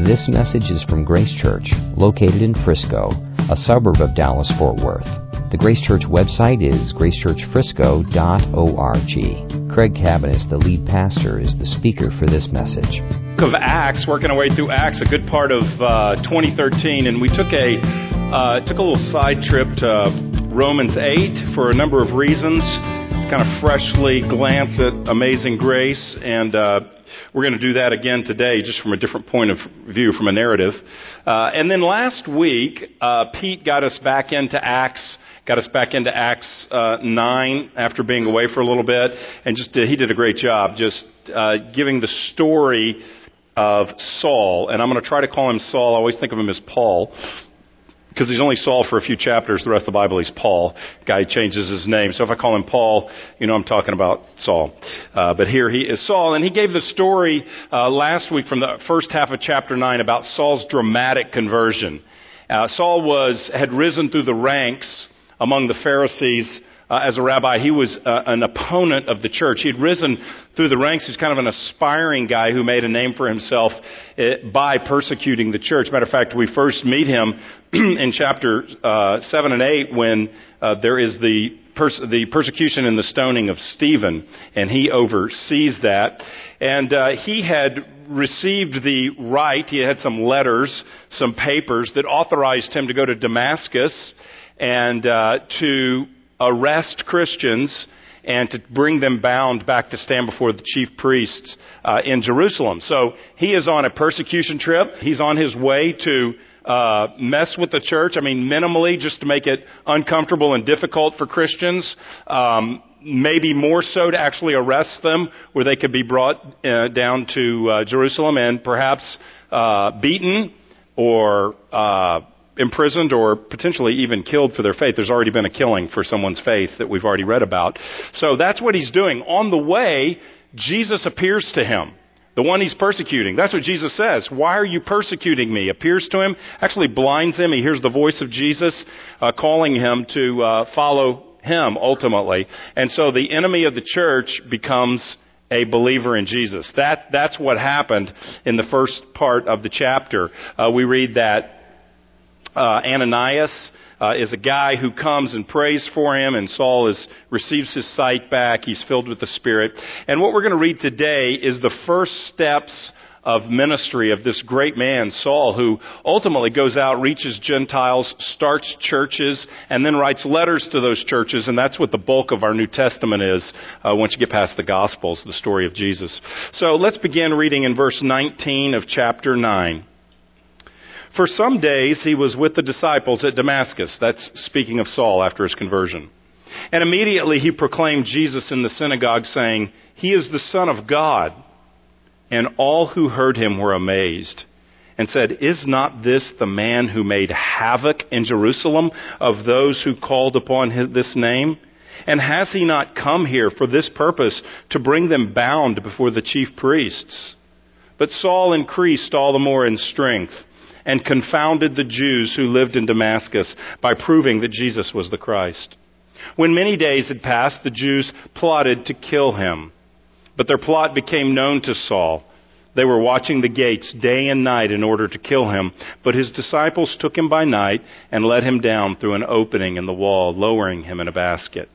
This message is from Grace Church, located in Frisco, a suburb of Dallas Fort Worth. The Grace Church website is gracechurchfrisco.org. Craig Cabaniss, the lead pastor, is the speaker for this message. Of Acts, working our way through Acts, a good part of uh, 2013, and we took a uh, took a little side trip to Romans 8 for a number of reasons. Kind of freshly glance at Amazing Grace and. Uh, we're going to do that again today, just from a different point of view, from a narrative. Uh, and then last week, uh, Pete got us back into Acts got us back into Acts uh, 9 after being away for a little bit, and just uh, he did a great job just uh, giving the story of Saul. And I'm going to try to call him Saul. I always think of him as Paul because he's only Saul for a few chapters. The rest of the Bible, he's Paul. Guy changes his name. So if I call him Paul, you know I'm talking about Saul. Uh, but here he is Saul, and he gave the story uh, last week from the first half of chapter nine about Saul's dramatic conversion. Uh, Saul was had risen through the ranks among the Pharisees uh, as a rabbi. He was uh, an opponent of the church. He had risen through the ranks. He's kind of an aspiring guy who made a name for himself uh, by persecuting the church. Matter of fact, we first meet him in chapter uh, 7 and 8 when uh, there is the, pers- the persecution and the stoning of Stephen, and he oversees that. And uh, he had received the right, he had some letters, some papers that authorized him to go to Damascus and uh, to arrest Christians and to bring them bound back to stand before the chief priests uh, in Jerusalem. So he is on a persecution trip. He's on his way to uh, mess with the church. I mean, minimally, just to make it uncomfortable and difficult for Christians. Um, maybe more so to actually arrest them, where they could be brought uh, down to uh, Jerusalem and perhaps uh, beaten or uh, imprisoned or potentially even killed for their faith. There's already been a killing for someone's faith that we've already read about. So that's what he's doing. On the way, Jesus appears to him. The one he's persecuting. That's what Jesus says. Why are you persecuting me? Appears to him, actually blinds him. He hears the voice of Jesus uh, calling him to uh, follow him ultimately. And so the enemy of the church becomes a believer in Jesus. That, that's what happened in the first part of the chapter. Uh, we read that uh, Ananias uh, is a guy who comes and prays for him, and Saul is, receives his sight back. He's filled with the Spirit. And what we're going to read today is the first steps of ministry of this great man, Saul, who ultimately goes out, reaches Gentiles, starts churches, and then writes letters to those churches, and that's what the bulk of our New Testament is uh, once you get past the Gospels, the story of Jesus. So let's begin reading in verse 19 of chapter 9. For some days he was with the disciples at Damascus. That's speaking of Saul after his conversion. And immediately he proclaimed Jesus in the synagogue, saying, He is the Son of God. And all who heard him were amazed and said, Is not this the man who made havoc in Jerusalem of those who called upon his, this name? And has he not come here for this purpose, to bring them bound before the chief priests? But Saul increased all the more in strength and confounded the Jews who lived in Damascus by proving that Jesus was the Christ. When many days had passed, the Jews plotted to kill him. But their plot became known to Saul. They were watching the gates day and night in order to kill him. But his disciples took him by night and let him down through an opening in the wall, lowering him in a basket.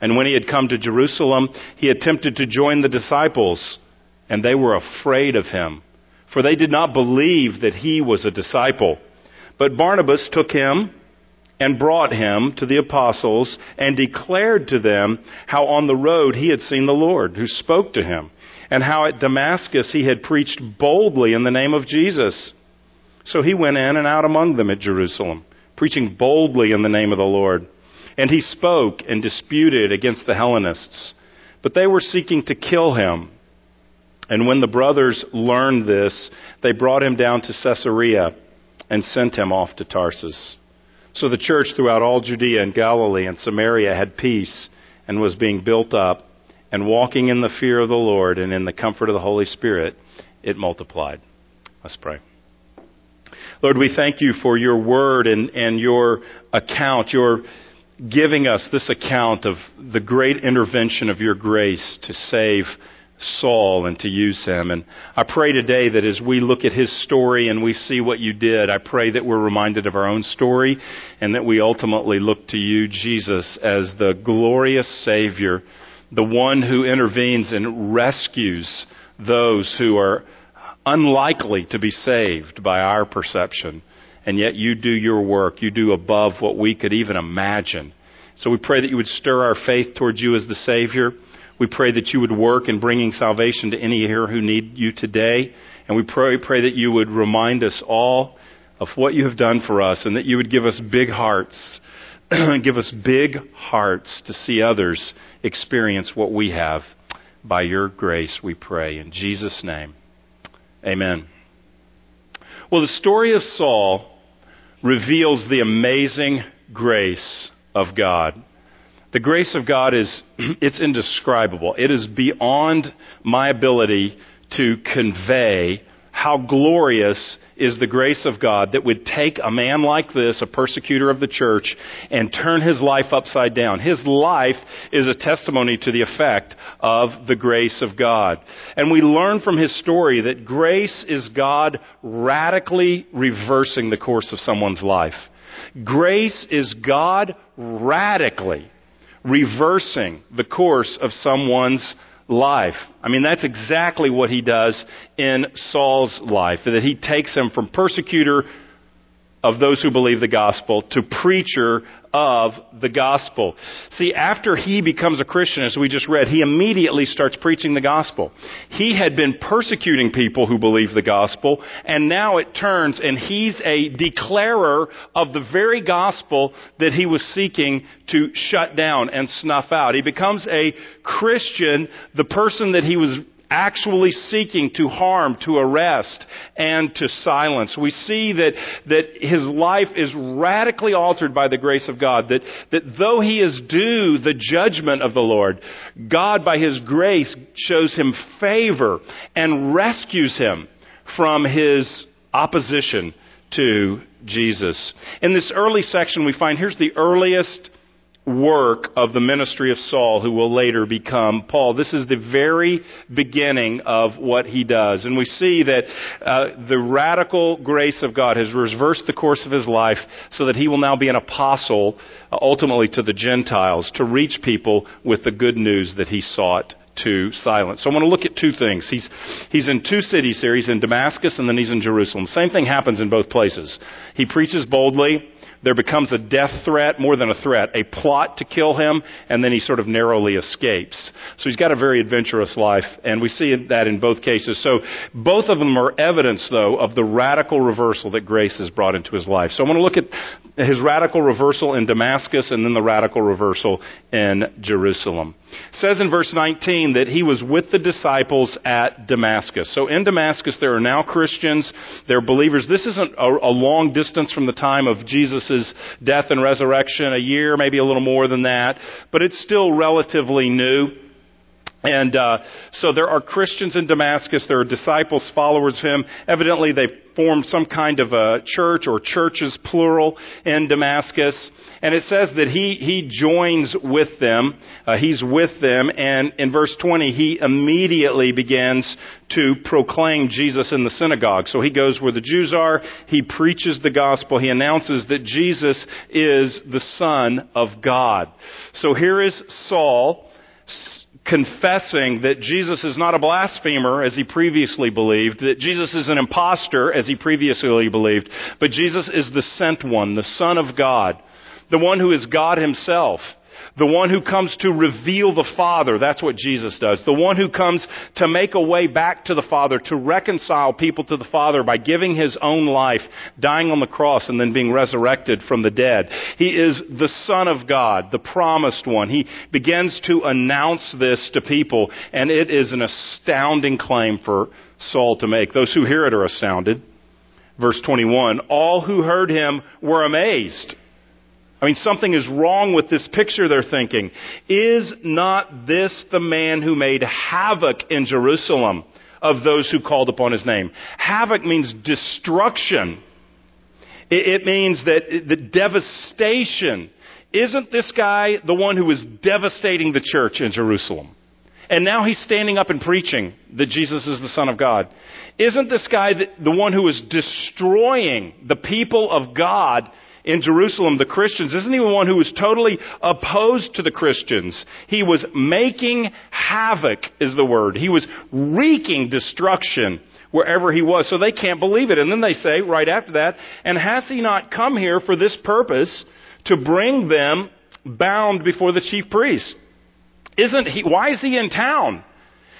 And when he had come to Jerusalem, he attempted to join the disciples, and they were afraid of him for they did not believe that he was a disciple. But Barnabas took him and brought him to the apostles and declared to them how on the road he had seen the Lord, who spoke to him, and how at Damascus he had preached boldly in the name of Jesus. So he went in and out among them at Jerusalem, preaching boldly in the name of the Lord. And he spoke and disputed against the Hellenists. But they were seeking to kill him. And when the brothers learned this, they brought him down to Caesarea and sent him off to Tarsus. So the church throughout all Judea and Galilee and Samaria had peace and was being built up, and walking in the fear of the Lord and in the comfort of the Holy Spirit, it multiplied. Let's pray. Lord, we thank you for your word and, and your account, your giving us this account of the great intervention of your grace to save Saul and to use him. And I pray today that as we look at his story and we see what you did, I pray that we're reminded of our own story and that we ultimately look to you, Jesus, as the glorious Savior, the one who intervenes and rescues those who are unlikely to be saved by our perception. And yet you do your work. You do above what we could even imagine. So we pray that you would stir our faith towards you as the Savior. We pray that you would work in bringing salvation to any here who need you today. And we pray, pray that you would remind us all of what you have done for us and that you would give us big hearts. give us big hearts to see others experience what we have. By your grace, we pray. In Jesus' name, amen. Well, the story of Saul reveals the amazing grace of God. The grace of God is, it's indescribable. It is beyond my ability to convey how glorious is the grace of God that would take a man like this, a persecutor of the church, and turn his life upside down. His life is a testimony to the effect of the grace of God. And we learn from his story that grace is God radically reversing the course of someone's life. Grace is God radically reversing the course of someone's life. I mean, that's exactly what he does in Saul's life, that he takes him from persecutor of those who believe the gospel to preacher of the gospel. See, after he becomes a Christian, as we just read, he immediately starts preaching the gospel. He had been persecuting people who believe the gospel, and now it turns and he's a declarer of the very gospel that he was seeking to shut down and snuff out. He becomes a Christian, the person that he was actually seeking to harm, to arrest, and to silence. We see that, that his life is radically altered by the grace of God, that, that though he is due the judgment of the Lord, God by his grace shows him favor and rescues him from his opposition to Jesus. In this early section we find here's the earliest work of the ministry of Saul, who will later become Paul. This is the very beginning of what he does. And we see that uh, the radical grace of God has reversed the course of his life so that he will now be an apostle, uh, ultimately to the Gentiles, to reach people with the good news that he sought to silence. So I want to look at two things. He's, he's in two cities here. He's in Damascus and then he's in Jerusalem. Same thing happens in both places. He preaches boldly there becomes a death threat, more than a threat, a plot to kill him, and then he sort of narrowly escapes. So he's got a very adventurous life, and we see that in both cases. So both of them are evidence, though, of the radical reversal that grace has brought into his life. So I want to look at his radical reversal in Damascus and then the radical reversal in Jerusalem. It says in verse 19 that he was with the disciples at Damascus. So in Damascus, there are now Christians, there are believers. This isn't a, a long distance from the time of Jesus' death and resurrection, a year, maybe a little more than that, but it's still relatively new. And uh, so there are Christians in Damascus. There are disciples, followers of him. Evidently, they formed some kind of a church or churches, plural, in Damascus. And it says that he he joins with them. Uh, he's with them, and in verse 20, he immediately begins to proclaim Jesus in the synagogue. So he goes where the Jews are. He preaches the gospel. He announces that Jesus is the Son of God. So here is Saul confessing that Jesus is not a blasphemer as he previously believed, that Jesus is an impostor as he previously believed, but Jesus is the sent one, the Son of God, the one who is God himself. The one who comes to reveal the Father. That's what Jesus does. The one who comes to make a way back to the Father, to reconcile people to the Father by giving his own life, dying on the cross, and then being resurrected from the dead. He is the Son of God, the promised one. He begins to announce this to people, and it is an astounding claim for Saul to make. Those who hear it are astounded. Verse 21, all who heard him were amazed I mean, something is wrong with this picture they're thinking. Is not this the man who made havoc in Jerusalem of those who called upon his name? Havoc means destruction. It, means that the devastation. Isn't this guy the one who is devastating the church in Jerusalem? And now he's standing up and preaching that Jesus is the Son of God. Isn't this guy the, the one who is destroying the people of God in Jerusalem, the Christians, isn't he the one who was totally opposed to the Christians? He was making havoc, is the word. He was wreaking destruction wherever he was. So they can't believe it. And then they say, right after that, and has he not come here for this purpose to bring them bound before the chief priests? Isn't he, why is he in town?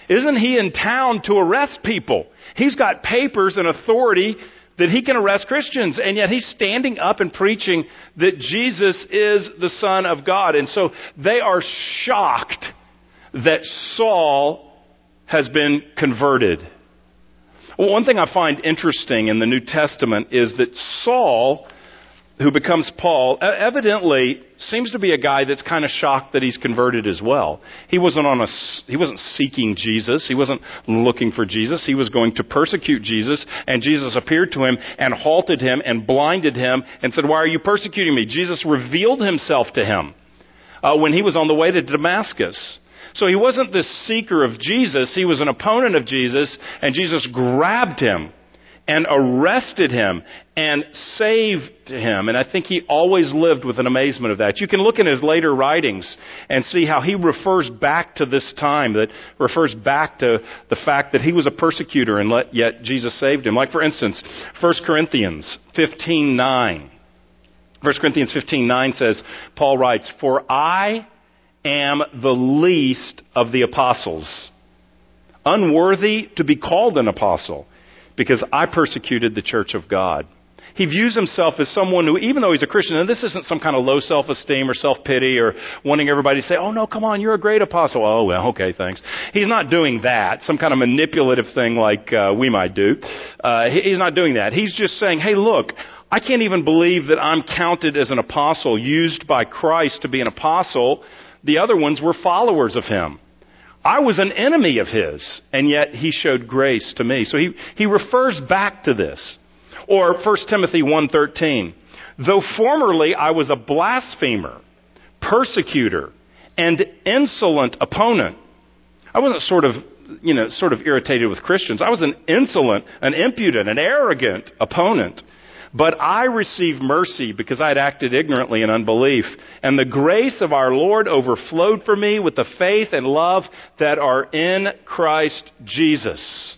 Isn't he in town to arrest people? He's got papers and authority that he can arrest Christians, and yet he's standing up and preaching that Jesus is the Son of God. And so they are shocked that Saul has been converted. One thing I find interesting in the New Testament is that Saul who becomes Paul, evidently seems to be a guy that's kind of shocked that he's converted as well. He wasn't on a, he wasn't seeking Jesus. He wasn't looking for Jesus. He was going to persecute Jesus, and Jesus appeared to him and halted him and blinded him and said, "Why are you persecuting me?" Jesus revealed himself to him uh, when he was on the way to Damascus. So he wasn't this seeker of Jesus. He was an opponent of Jesus, and Jesus grabbed him and arrested him and saved him. And I think he always lived with an amazement of that. You can look in his later writings and see how he refers back to this time, that refers back to the fact that he was a persecutor and yet Jesus saved him. Like, for instance, 1 Corinthians 15 9. 1 Corinthians 15:9 says, Paul writes, "For I am the least of the apostles, unworthy to be called an apostle, because I persecuted the church of God. He views himself as someone who, even though he's a Christian, and this isn't some kind of low self esteem or self pity or wanting everybody to say, oh no, come on, you're a great apostle. Oh, well, okay, thanks. He's not doing that, some kind of manipulative thing like uh, we might do. Uh, he's not doing that. He's just saying, hey, look, I can't even believe that I'm counted as an apostle, used by Christ to be an apostle. The other ones were followers of him. I was an enemy of his, and yet he showed grace to me. So he, he refers back to this. Or 1 Timothy 1.13. Though formerly I was a blasphemer, persecutor, and insolent opponent. I wasn't sort of, you know, sort of irritated with Christians. I was an insolent, an impudent, an arrogant opponent. But I received mercy because I had acted ignorantly in unbelief. And the grace of our Lord overflowed for me with the faith and love that are in Christ Jesus.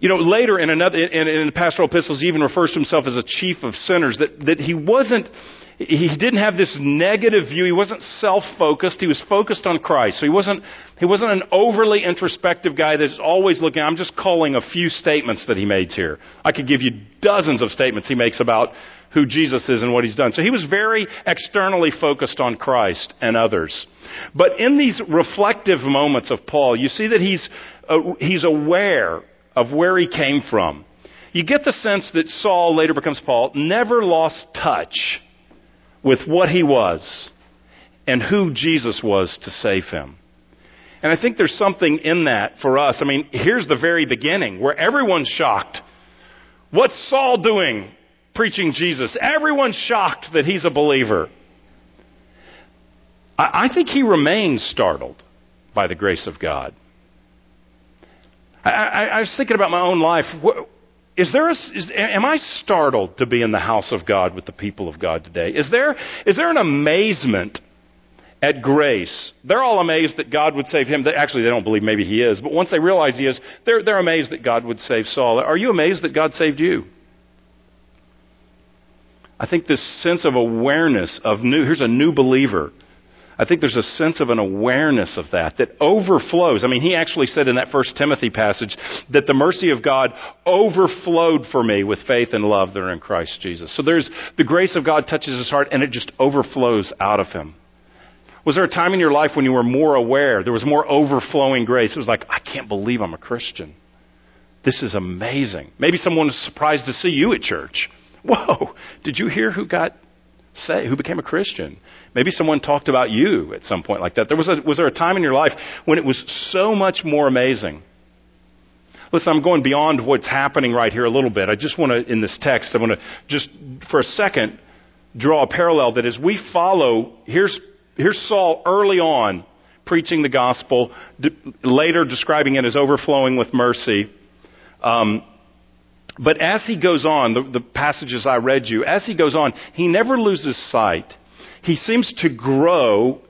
You know, later in another, in, in the pastoral epistles, he even refers to himself as a chief of sinners, that, that he wasn't, he didn't have this negative view. He wasn't self-focused. He was focused on Christ. So he wasn't, he wasn't an overly introspective guy that's always looking. I'm just calling a few statements that he made here. I could give you dozens of statements he makes about who Jesus is and what he's done. So he was very externally focused on Christ and others. But in these reflective moments of Paul, you see that he's, uh, he's aware of where he came from. You get the sense that Saul, later becomes Paul, never lost touch with what he was and who Jesus was to save him. And I think there's something in that for us. I mean, here's the very beginning where everyone's shocked. What's Saul doing preaching Jesus? Everyone's shocked that he's a believer. I, think he remains startled by the grace of God. I, I, I was thinking about my own life. Is there a, is, am I startled to be in the house of God with the people of God today? Is there, is there an amazement at grace? They're all amazed that God would save him. They, actually, they don't believe maybe he is, but once they realize he is, they're, they're amazed that God would save Saul. Are you amazed that God saved you? I think this sense of awareness of new, here's a new believer I think there's a sense of an awareness of that that overflows. I mean, he actually said in that first Timothy passage that the mercy of God overflowed for me with faith and love that are in Christ Jesus. So there's the grace of God touches his heart and it just overflows out of him. Was there a time in your life when you were more aware? There was more overflowing grace. It was like, I can't believe I'm a Christian. This is amazing. Maybe someone was surprised to see you at church. Whoa, did you hear who got say who became a Christian. Maybe someone talked about you at some point like that. There was a, was there a time in your life when it was so much more amazing? Listen, I'm going beyond what's happening right here a little bit. I just want to, in this text, I want to just for a second draw a parallel that as we follow, here's, here's Saul early on preaching the gospel, d- later describing it as overflowing with mercy. Um, but as he goes on, the, the passages I read you, as he goes on, he never loses sight. He seems to grow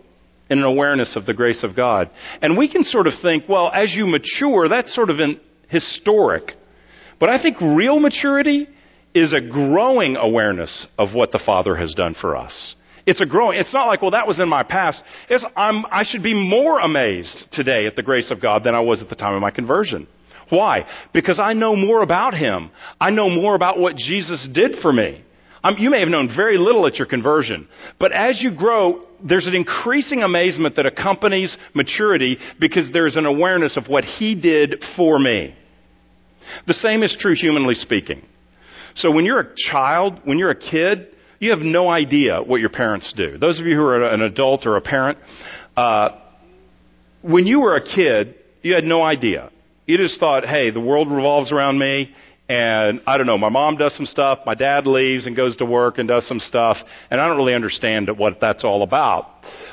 in an awareness of the grace of God. And we can sort of think, well, as you mature, that's sort of an historic. But I think real maturity is a growing awareness of what the Father has done for us. It's a growing, it's not like, well, that was in my past. It's, I'm, I should be more amazed today at the grace of God than I was at the time of my conversion. Why? Because I know more about Him. I know more about what Jesus did for me. Um, you may have known very little at your conversion, but as you grow, there's an increasing amazement that accompanies maturity because there's an awareness of what He did for me. The same is true humanly speaking. So when you're a child, when you're a kid, you have no idea what your parents do. Those of you who are an adult or a parent, uh, when you were a kid, you had no idea. You just thought, hey, the world revolves around me, and I don't know, my mom does some stuff, my dad leaves and goes to work and does some stuff, and I don't really understand what that's all about.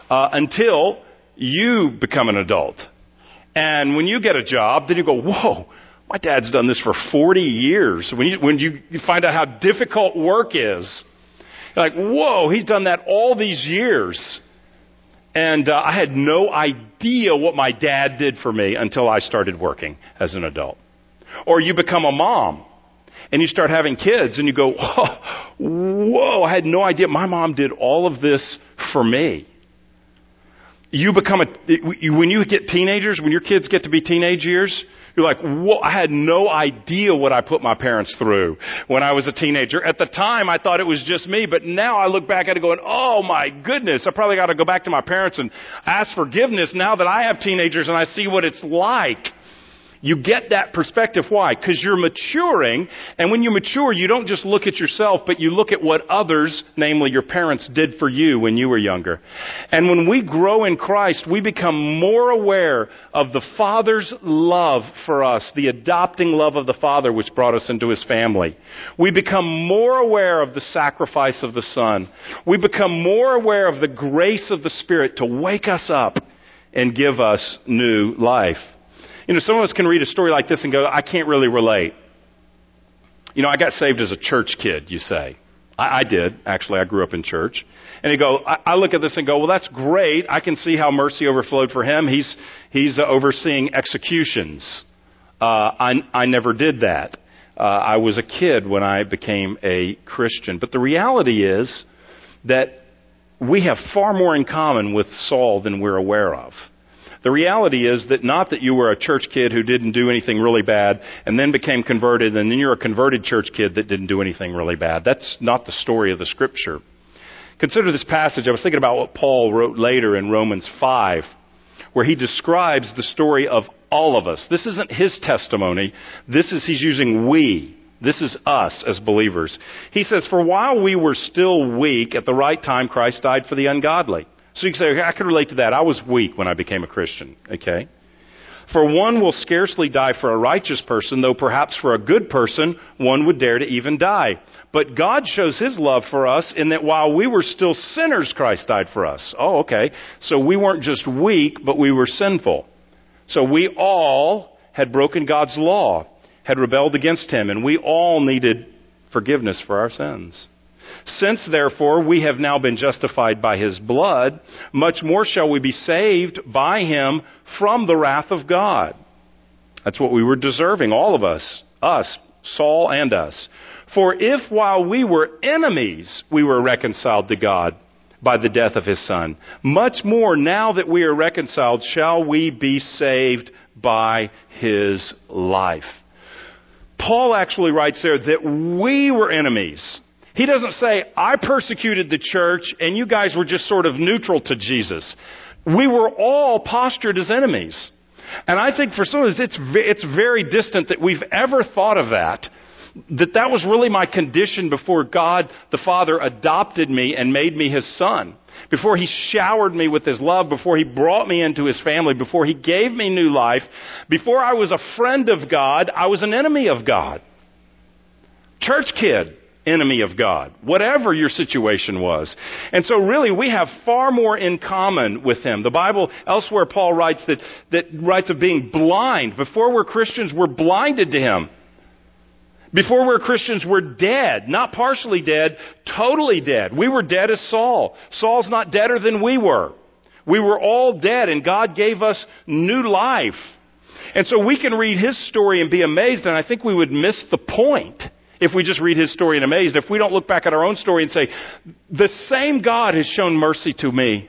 Uh, until you become an adult. And when you get a job, then you go, whoa, my dad's done this for 40 years. When you, when you, you find out how difficult work is, like, whoa, he's done that all these years. And uh, I had no idea what my dad did for me until I started working as an adult. Or you become a mom and you start having kids and you go, whoa, whoa, I had no idea. My mom did all of this for me. You become a, when you get teenagers, when your kids get to be teenage years, you're like, whoa, I had no idea what I put my parents through when I was a teenager. At the time, I thought it was just me, but now I look back at it going, oh my goodness, I probably got to go back to my parents and ask forgiveness now that I have teenagers and I see what it's like. You get that perspective. Why? Because you're maturing, and when you mature, you don't just look at yourself, but you look at what others, namely your parents, did for you when you were younger. And when we grow in Christ, we become more aware of the Father's love for us, the adopting love of the Father which brought us into His family. We become more aware of the sacrifice of the Son. We become more aware of the grace of the Spirit to wake us up and give us new life. You know, some of us can read a story like this and go, I can't really relate. You know, I got saved as a church kid, you say. I, I did, actually. I grew up in church. And you go, I, I look at this and go, well, that's great. I can see how mercy overflowed for him. He's, he's uh, overseeing executions. Uh, I, I never did that. Uh, I was a kid when I became a Christian. But the reality is that we have far more in common with Saul than we're aware of. The reality is that not that you were a church kid who didn't do anything really bad and then became converted and then you're a converted church kid that didn't do anything really bad. That's not the story of the scripture. Consider this passage. I was thinking about what Paul wrote later in Romans 5, where he describes the story of all of us. This isn't his testimony. This is, he's using we. This is us as believers. He says, For while we were still weak, at the right time Christ died for the ungodly. So you can say, okay, I can relate to that. I was weak when I became a Christian. Okay? For one will scarcely die for a righteous person, though perhaps for a good person one would dare to even die. But God shows His love for us in that while we were still sinners, Christ died for us. Oh, okay. So we weren't just weak, but we were sinful. So we all had broken God's law, had rebelled against Him, and we all needed forgiveness for our sins. Since therefore we have now been justified by his blood, much more shall we be saved by him from the wrath of God. That's what we were deserving, all of us, us, Saul and us. For if while we were enemies we were reconciled to God by the death of his son, much more now that we are reconciled shall we be saved by his life. Paul actually writes there that we were enemies he doesn't say, I persecuted the church and you guys were just sort of neutral to Jesus. We were all postured as enemies. And I think for some of us, it's, it's very distant that we've ever thought of that. That that was really my condition before God the Father adopted me and made me His Son. Before He showered me with His love, before He brought me into His family, before He gave me new life, before I was a friend of God, I was an enemy of God. Church kid, enemy of God, whatever your situation was. And so really we have far more in common with him. The Bible elsewhere Paul writes that, that writes of being blind. Before we're Christians, we're blinded to him. Before we're Christians, we're dead. Not partially dead, totally dead. We were dead as Saul. Saul's not deader than we were. We were all dead and God gave us new life. And so we can read his story and be amazed and I think we would miss the point if we just read his story and amazed, if we don't look back at our own story and say, the same God has shown mercy to me.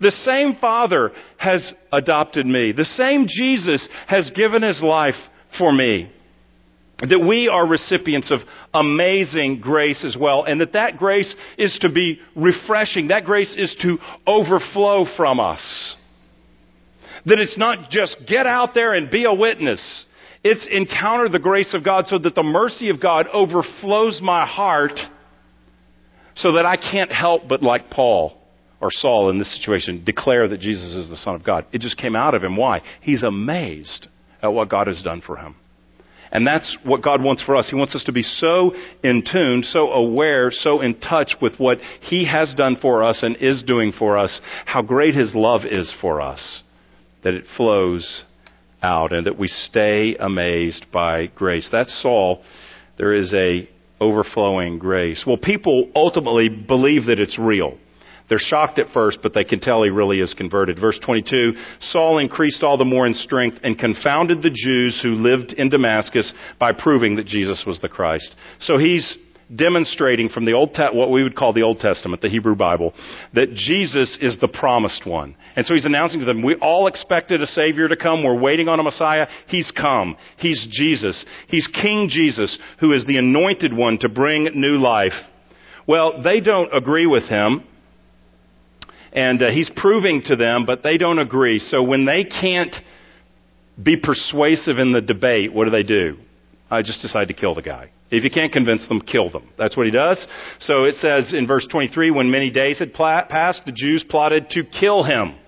The same Father has adopted me. The same Jesus has given his life for me. That we are recipients of amazing grace as well, and that that grace is to be refreshing. That grace is to overflow from us. That it's not just get out there and be a witness. It's encounter the grace of God so that the mercy of God overflows my heart so that I can't help but, like Paul or Saul in this situation, declare that Jesus is the Son of God. It just came out of him. Why? He's amazed at what God has done for him. And that's what God wants for us. He wants us to be so in tune, so aware, so in touch with what He has done for us and is doing for us, how great His love is for us, that it flows out and that we stay amazed by grace. That's Saul. There is a overflowing grace. Well, people ultimately believe that it's real. They're shocked at first, but they can tell he really is converted. Verse 22, Saul increased all the more in strength and confounded the Jews who lived in Damascus by proving that Jesus was the Christ. So he's demonstrating from the Old Te- what we would call the Old Testament, the Hebrew Bible, that Jesus is the promised one. And so he's announcing to them, we all expected a Savior to come. We're waiting on a Messiah. He's come. He's Jesus. He's King Jesus, who is the anointed one to bring new life. Well, they don't agree with him. And uh, he's proving to them, but they don't agree. So when they can't be persuasive in the debate, what do they do? I just decide to kill the guy. If you can't convince them, kill them. That's what he does. So it says in verse 23, when many days had passed, the Jews plotted to kill him.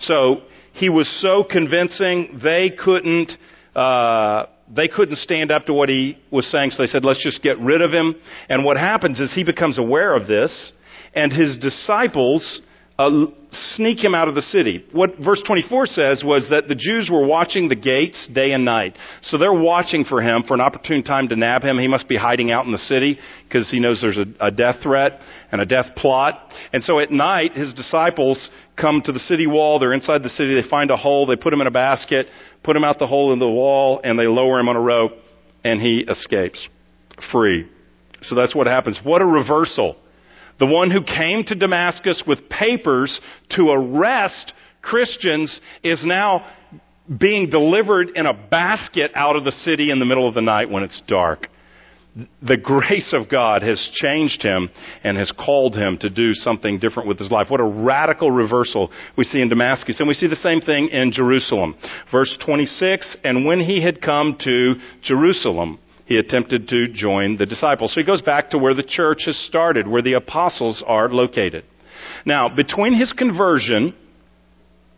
So he was so convincing, they couldn't, uh, they couldn't stand up to what he was saying, so they said, let's just get rid of him. And what happens is he becomes aware of this, and his disciples uh, sneak him out of the city. What verse 24 says was that the Jews were watching the gates day and night. So they're watching for him for an opportune time to nab him. He must be hiding out in the city because he knows there's a, a death threat and a death plot. And so at night, his disciples come to the city wall. They're inside the city. They find a hole. They put him in a basket, put him out the hole in the wall, and they lower him on a rope, and he escapes free. So that's what happens. What a reversal the one who came to Damascus with papers to arrest Christians is now being delivered in a basket out of the city in the middle of the night when it's dark. The grace of God has changed him and has called him to do something different with his life. What a radical reversal we see in Damascus. And we see the same thing in Jerusalem. Verse 26, and when he had come to Jerusalem, he attempted to join the disciples. So he goes back to where the church has started, where the apostles are located. Now, between his conversion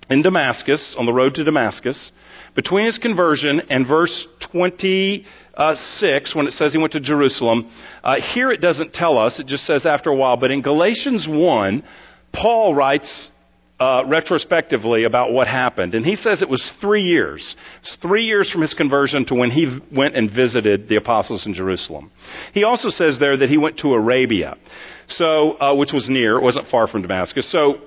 in Damascus, on the road to Damascus, between his conversion and verse 26, when it says he went to Jerusalem, uh, here it doesn't tell us, it just says after a while, but in Galatians 1, Paul writes uh, retrospectively about what happened. And he says it was three years. It's three years from his conversion to when he went and visited the apostles in Jerusalem. He also says there that he went to Arabia, so uh, which was near, it wasn't far from Damascus. So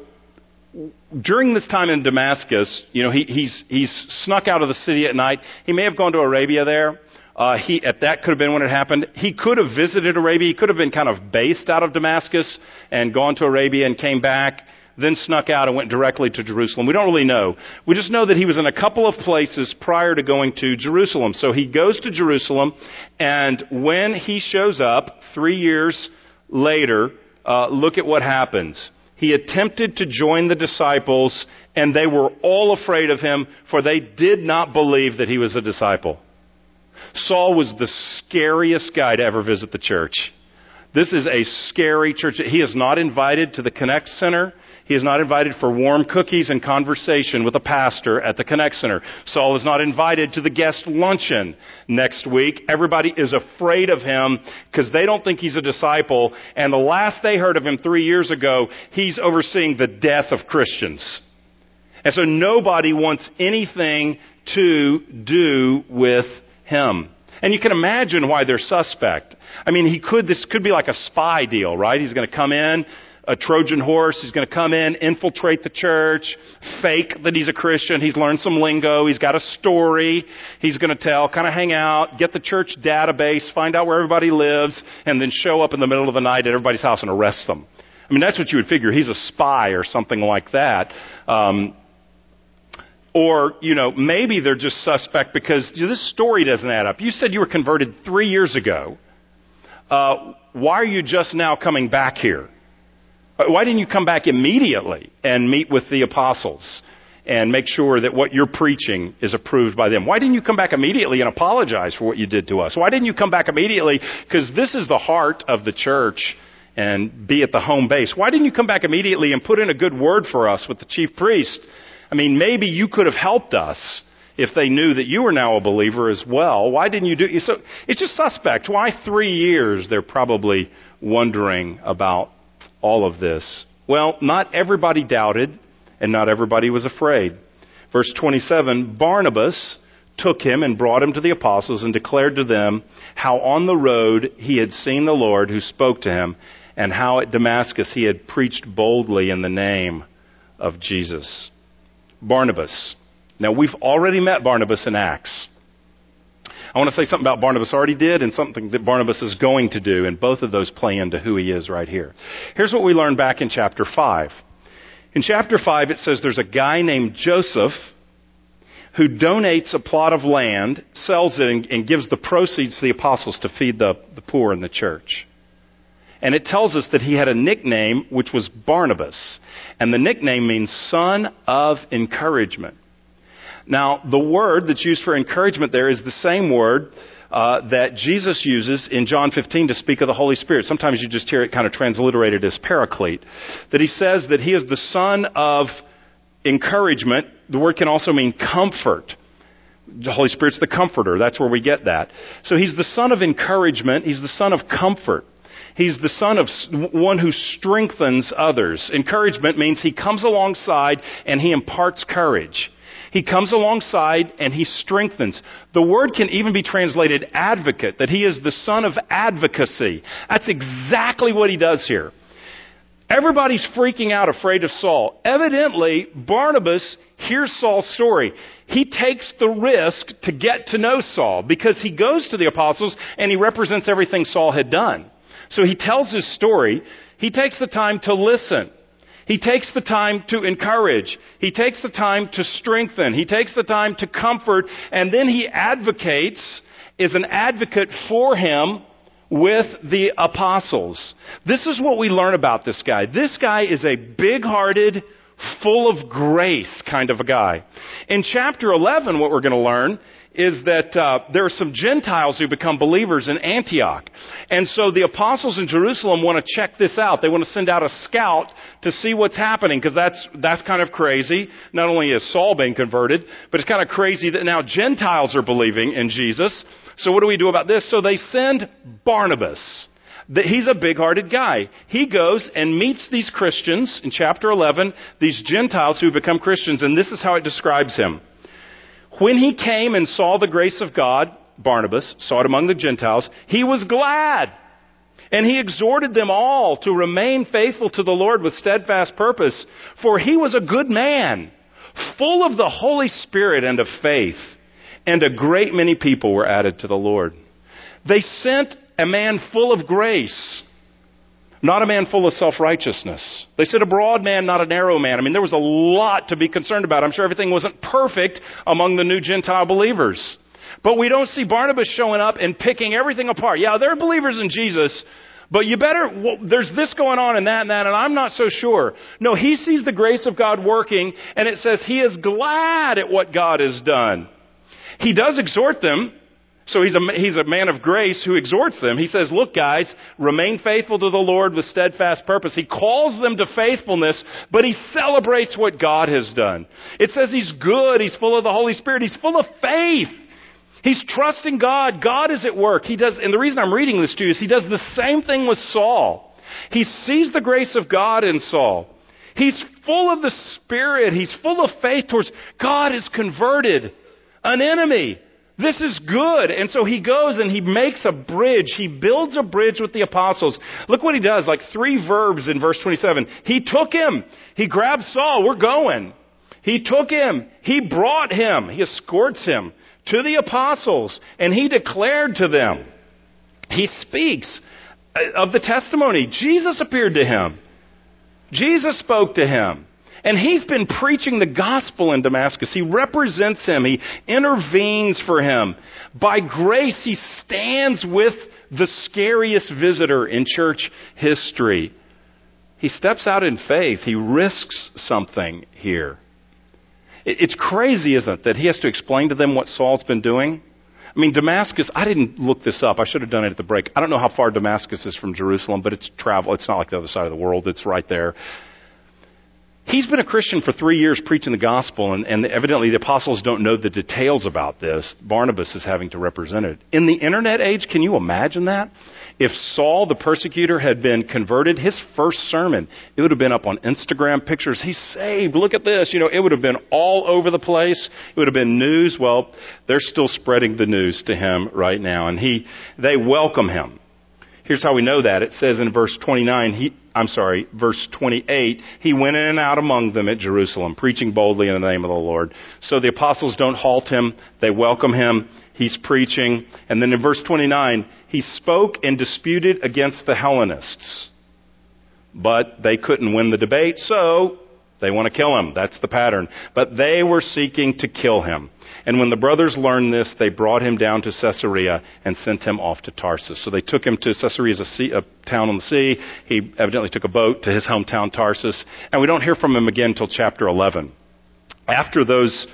during this time in Damascus, you know, he, he's he's snuck out of the city at night. He may have gone to Arabia there. Uh, he, at that could have been when it happened. He could have visited Arabia. He could have been kind of based out of Damascus and gone to Arabia and came back then snuck out and went directly to Jerusalem. We don't really know. We just know that he was in a couple of places prior to going to Jerusalem. So he goes to Jerusalem, and when he shows up three years later, uh, look at what happens. He attempted to join the disciples, and they were all afraid of him, for they did not believe that he was a disciple. Saul was the scariest guy to ever visit the church. This is a scary church. He is not invited to the Connect Center. He is not invited for warm cookies and conversation with a pastor at the Connect Center. Saul is not invited to the guest luncheon next week. Everybody is afraid of him because they don't think he's a disciple. And the last they heard of him three years ago, he's overseeing the death of Christians. And so nobody wants anything to do with him. And you can imagine why they're suspect. I mean, he could, this could be like a spy deal, right? He's going to come in, a Trojan horse. He's going to come in, infiltrate the church, fake that he's a Christian. He's learned some lingo. He's got a story he's going to tell, kind of hang out, get the church database, find out where everybody lives, and then show up in the middle of the night at everybody's house and arrest them. I mean, that's what you would figure. He's a spy or something like that. Um, or, you know, maybe they're just suspect because this story doesn't add up. You said you were converted three years ago. Uh, why are you just now coming back here? Uh, why didn't you come back immediately and meet with the apostles and make sure that what you're preaching is approved by them? Why didn't you come back immediately and apologize for what you did to us? Why didn't you come back immediately? Because this is the heart of the church and be at the home base. Why didn't you come back immediately and put in a good word for us with the chief priest? I mean, maybe you could have helped us if they knew that you were now a believer as well. Why didn't you do so? It's just suspect. Why three years? They're probably wondering about all of this. Well, not everybody doubted, and not everybody was afraid. Verse 27 Barnabas took him and brought him to the apostles and declared to them how on the road he had seen the Lord who spoke to him, and how at Damascus he had preached boldly in the name of Jesus. Barnabas. Now, we've already met Barnabas in Acts. I want to say something about Barnabas already did and something that Barnabas is going to do, and both of those play into who he is right here. Here's what we learned back in chapter 5. In chapter 5, it says there's a guy named Joseph who donates a plot of land, sells it, and, and gives the proceeds to the apostles to feed the, the poor in the church. And it tells us that he had a nickname which was Barnabas. And the nickname means son of encouragement. Now, the word that's used for encouragement there is the same word uh, that Jesus uses in John 15 to speak of the Holy Spirit. Sometimes you just hear it kind of transliterated as paraclete. That he says that he is the son of encouragement. The word can also mean comfort. The Holy Spirit's the comforter. That's where we get that. So he's the son of encouragement. He's the son of comfort. He's the son of one who strengthens others. Encouragement means he comes alongside and he imparts courage. He comes alongside and he strengthens. The word can even be translated advocate, that he is the son of advocacy. That's exactly what he does here. Everybody's freaking out, afraid of Saul. Evidently, Barnabas hears Saul's story. He takes the risk to get to know Saul because he goes to the apostles and he represents everything Saul had done. So he tells his story. He takes the time to listen. He takes the time to encourage. He takes the time to strengthen. He takes the time to comfort. And then he advocates, is an advocate for him with the apostles. This is what we learn about this guy. This guy is a big hearted, full of grace kind of a guy. In chapter 11, what we're going to learn is that uh, there are some Gentiles who become believers in Antioch. And so the apostles in Jerusalem want to check this out. They want to send out a scout to see what's happening because that's, that's kind of crazy. Not only is Saul being converted, but it's kind of crazy that now Gentiles are believing in Jesus. So what do we do about this? So they send Barnabas. He's a big hearted guy. He goes and meets these Christians in chapter 11, these Gentiles who become Christians, and this is how it describes him. When he came and saw the grace of God, Barnabas saw it among the Gentiles, he was glad. And he exhorted them all to remain faithful to the Lord with steadfast purpose, for he was a good man, full of the Holy Spirit and of faith, and a great many people were added to the Lord. They sent a man full of grace not a man full of self righteousness. They said a broad man, not a narrow man. I mean, there was a lot to be concerned about. I'm sure everything wasn't perfect among the new Gentile believers. But we don't see Barnabas showing up and picking everything apart. Yeah, they're believers in Jesus, but you better, well, there's this going on and that and that, and I'm not so sure. No, he sees the grace of God working, and it says he is glad at what God has done. He does exhort them, So he's a, he's a man of grace who exhorts them. He says, look guys, remain faithful to the Lord with steadfast purpose. He calls them to faithfulness, but he celebrates what God has done. It says he's good, he's full of the Holy Spirit, he's full of faith. He's trusting God. God is at work. He does, and the reason I'm reading this to you is he does the same thing with Saul. He sees the grace of God in Saul. He's full of the Spirit. He's full of faith towards God is converted an enemy. This is good. And so he goes and he makes a bridge. He builds a bridge with the apostles. Look what he does, like three verbs in verse 27. He took him. He grabbed Saul. We're going. He took him. He brought him. He escorts him to the apostles and he declared to them. He speaks uh, of the testimony. Jesus appeared to him. Jesus spoke to him. And he's been preaching the gospel in Damascus. He represents him. He intervenes for him. By grace, he stands with the scariest visitor in church history. He steps out in faith. He risks something here. It's crazy, isn't it, that he has to explain to them what Saul's been doing? I mean, Damascus, I didn't look this up. I should have done it at the break. I don't know how far Damascus is from Jerusalem, but it's travel. It's not like the other side of the world. It's right there. He's been a Christian for three years preaching the gospel, and, and, evidently the apostles don't know the details about this. Barnabas is having to represent it. In the internet age, can you imagine that? If Saul, the persecutor, had been converted, his first sermon, it would have been up on Instagram pictures. He's saved. Look at this. You know, it would have been all over the place. It would have been news. Well, they're still spreading the news to him right now, and he, they welcome him. Here's how we know that. It says in verse 29, he, I'm sorry, verse 28, he went in and out among them at Jerusalem, preaching boldly in the name of the Lord. So the apostles don't halt him. They welcome him. He's preaching. And then in verse 29, he spoke and disputed against the Hellenists. But they couldn't win the debate, so they want to kill him. That's the pattern. But they were seeking to kill him. And when the brothers learned this, they brought him down to Caesarea and sent him off to Tarsus. So they took him to Caesarea, a, sea, a town on the sea. He evidently took a boat to his hometown Tarsus. And we don't hear from him again until chapter 11. After those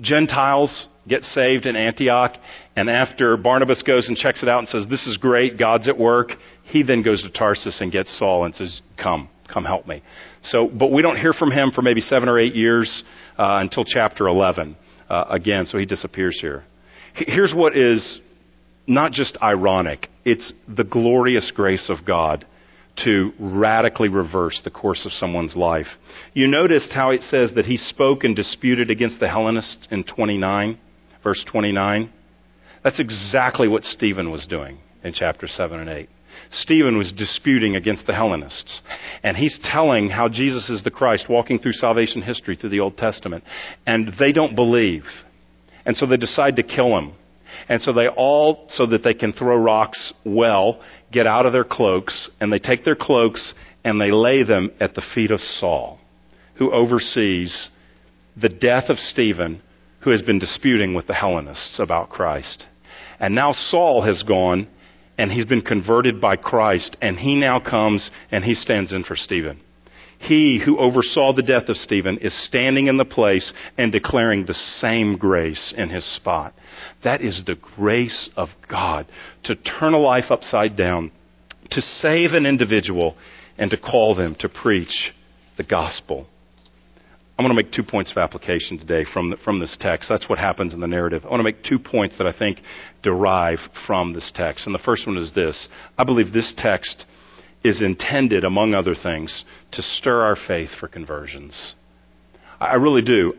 Gentiles get saved in Antioch, and after Barnabas goes and checks it out and says, This is great, God's at work, he then goes to Tarsus and gets Saul and says, Come, come help me. So, but we don't hear from him for maybe seven or eight years uh, until chapter 11 uh, again, so he disappears here. Here's what is not just ironic, it's the glorious grace of God to radically reverse the course of someone's life. You noticed how it says that he spoke and disputed against the Hellenists in 29, verse 29? That's exactly what Stephen was doing in chapter 7 and 8. Stephen was disputing against the Hellenists. And he's telling how Jesus is the Christ walking through salvation history through the Old Testament. And they don't believe. And so they decide to kill him. And so they all, so that they can throw rocks well, get out of their cloaks, and they take their cloaks and they lay them at the feet of Saul, who oversees the death of Stephen, who has been disputing with the Hellenists about Christ. And now Saul has gone and he's been converted by Christ, and he now comes and he stands in for Stephen. He who oversaw the death of Stephen is standing in the place and declaring the same grace in his spot. That is the grace of God to turn a life upside down, to save an individual, and to call them to preach the gospel. I want to make two points of application today from, the, from this text. That's what happens in the narrative. I want to make two points that I think derive from this text. And the first one is this I believe this text is intended, among other things, to stir our faith for conversions. I really do.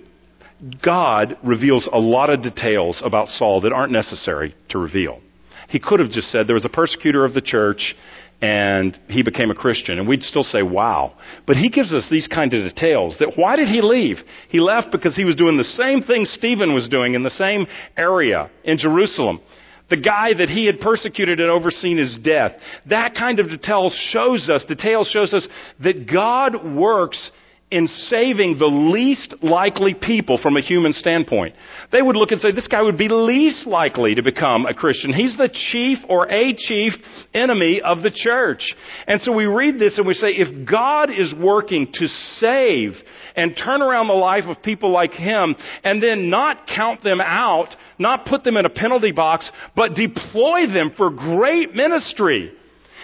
God reveals a lot of details about Saul that aren't necessary to reveal. He could have just said there was a persecutor of the church and he became a Christian. And we'd still say, wow. But he gives us these kinds of details that why did he leave? He left because he was doing the same thing Stephen was doing in the same area in Jerusalem. The guy that he had persecuted and overseen his death. That kind of detail shows us, detail shows us that God works in saving the least likely people from a human standpoint. They would look and say, this guy would be least likely to become a Christian. He's the chief or a chief enemy of the church. And so we read this and we say, if God is working to save and turn around the life of people like him and then not count them out, not put them in a penalty box, but deploy them for great ministry.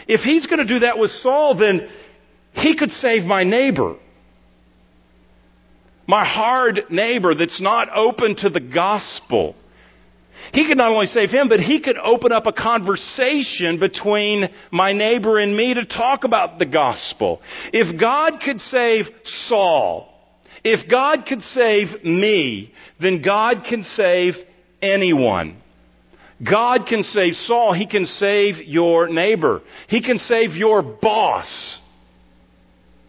If he's going to do that with Saul, then he could save my neighbor my hard neighbor that's not open to the gospel. He could not only save him, but he could open up a conversation between my neighbor and me to talk about the gospel. If God could save Saul, if God could save me, then God can save anyone. God can save Saul. He can save your neighbor. He can save your boss.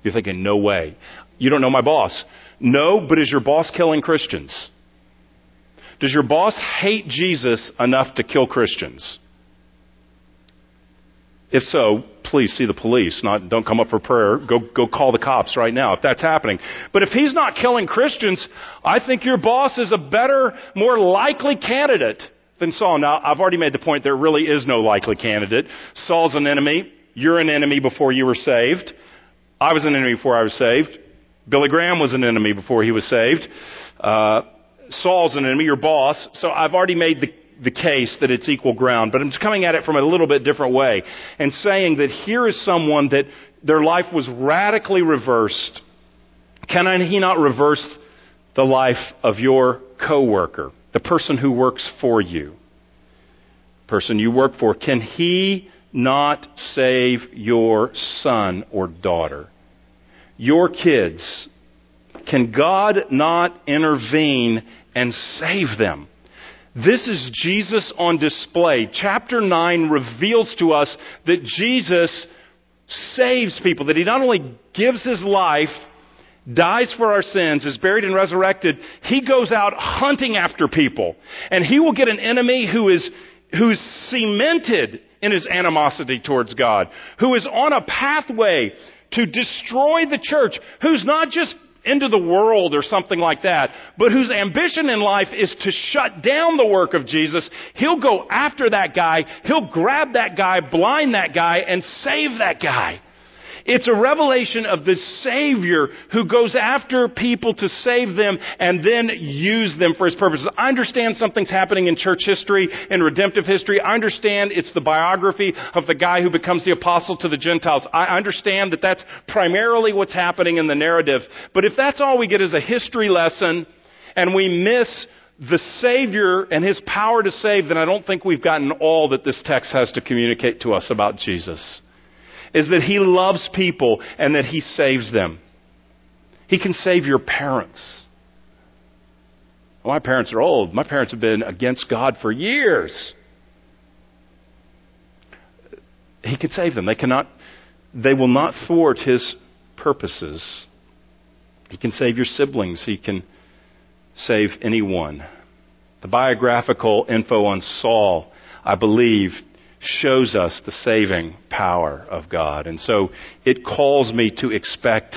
You're thinking, no way. You don't know my boss. No, but is your boss killing Christians? Does your boss hate Jesus enough to kill Christians? If so, please see the police. Not, don't come up for prayer. Go, go call the cops right now if that's happening. But if he's not killing Christians, I think your boss is a better, more likely candidate than Saul. Now, I've already made the point there really is no likely candidate. Saul's an enemy. You're an enemy before you were saved. I was an enemy before I was saved. Billy Graham was an enemy before he was saved. Uh, Saul's an enemy, your boss. So I've already made the, the case that it's equal ground, but I'm just coming at it from a little bit different way and saying that here is someone that their life was radically reversed. Can he not reverse the life of your coworker, the person who works for you, person you work for? Can he not save your son or daughter? Your kids, can God not intervene and save them? This is Jesus on display. Chapter 9 reveals to us that Jesus saves people, that He not only gives His life, dies for our sins, is buried and resurrected, He goes out hunting after people. And He will get an enemy who is, who's cemented in his animosity towards God, who is on a pathway to destroy the church, who's not just into the world or something like that, but whose ambition in life is to shut down the work of Jesus, he'll go after that guy, he'll grab that guy, blind that guy, and save that guy. It's a revelation of the Savior who goes after people to save them and then use them for His purposes. I understand something's happening in church history and redemptive history. I understand it's the biography of the guy who becomes the apostle to the Gentiles. I understand that that's primarily what's happening in the narrative. But if that's all we get is a history lesson and we miss the Savior and His power to save, then I don't think we've gotten all that this text has to communicate to us about Jesus is that He loves people and that He saves them. He can save your parents. My parents are old. My parents have been against God for years. He can save them. They cannot, they will not thwart His purposes. He can save your siblings. He can save anyone. The biographical info on Saul, I believe, shows us the saving power of God. And so it calls me to expect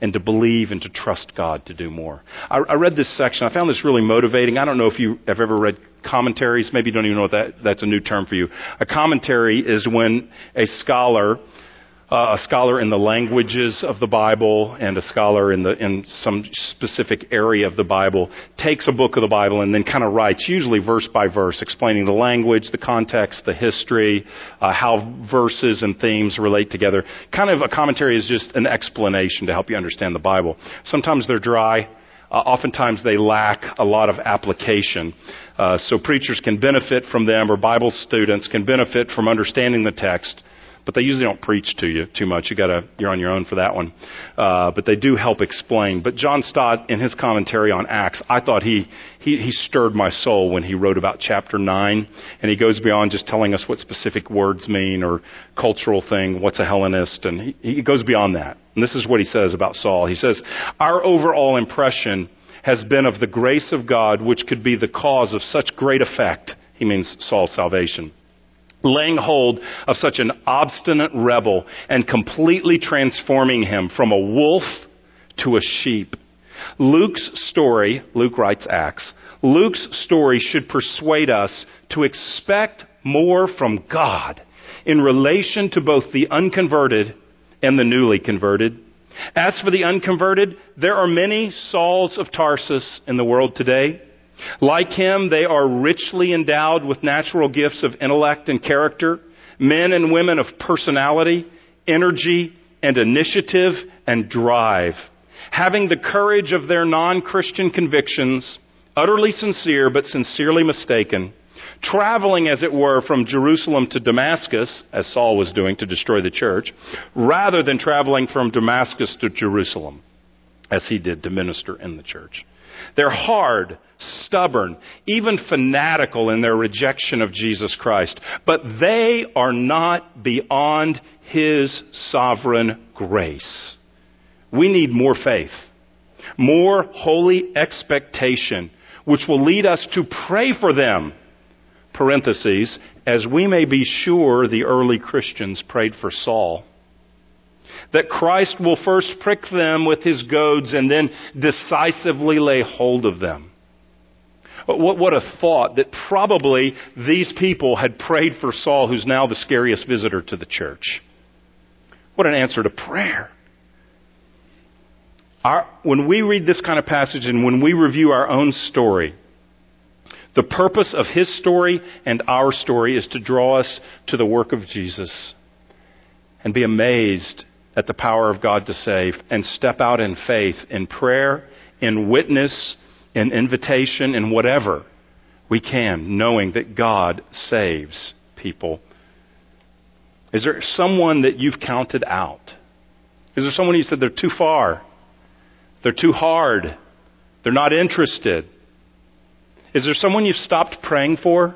and to believe and to trust God to do more. I, I, read this section. I found this really motivating. I don't know if you have ever read commentaries. Maybe you don't even know that, that's a new term for you. A commentary is when a scholar uh, a scholar in the languages of the Bible and a scholar in, the, in some specific area of the Bible takes a book of the Bible and then kind of writes, usually verse by verse, explaining the language, the context, the history, uh, how verses and themes relate together. Kind of a commentary is just an explanation to help you understand the Bible. Sometimes they're dry. Uh, oftentimes they lack a lot of application. Uh, so preachers can benefit from them, or Bible students can benefit from understanding the text but they usually don't preach to you too much. You gotta, you're on your own for that one. Uh, but they do help explain. But John Stott, in his commentary on Acts, I thought he, he, he stirred my soul when he wrote about chapter 9. And he goes beyond just telling us what specific words mean or cultural thing, what's a Hellenist, and he, he goes beyond that. And this is what he says about Saul. He says, our overall impression has been of the grace of God which could be the cause of such great effect. He means Saul's salvation laying hold of such an obstinate rebel and completely transforming him from a wolf to a sheep. Luke's story, Luke writes Acts, Luke's story should persuade us to expect more from God in relation to both the unconverted and the newly converted. As for the unconverted, there are many Sauls of Tarsus in the world today. Like him, they are richly endowed with natural gifts of intellect and character, men and women of personality, energy, and initiative and drive. Having the courage of their non-Christian convictions, utterly sincere but sincerely mistaken, traveling, as it were, from Jerusalem to Damascus, as Saul was doing to destroy the church, rather than traveling from Damascus to Jerusalem, as he did to minister in the church. They're hard, stubborn, even fanatical in their rejection of Jesus Christ, but they are not beyond his sovereign grace. We need more faith, more holy expectation, which will lead us to pray for them parentheses, as we may be sure the early Christians prayed for Saul. That Christ will first prick them with his goads and then decisively lay hold of them. What, what, a thought that probably these people had prayed for Saul, who's now the scariest visitor to the church. What an answer to prayer. Our, when we read this kind of passage and when we review our own story, the purpose of his story and our story is to draw us to the work of Jesus and be amazed at the power of God to save and step out in faith, in prayer, in witness, in invitation, in whatever we can, knowing that God saves people. Is there someone that you've counted out? Is there someone you said they're too far? They're too hard? They're not interested? Is there someone you've stopped praying for?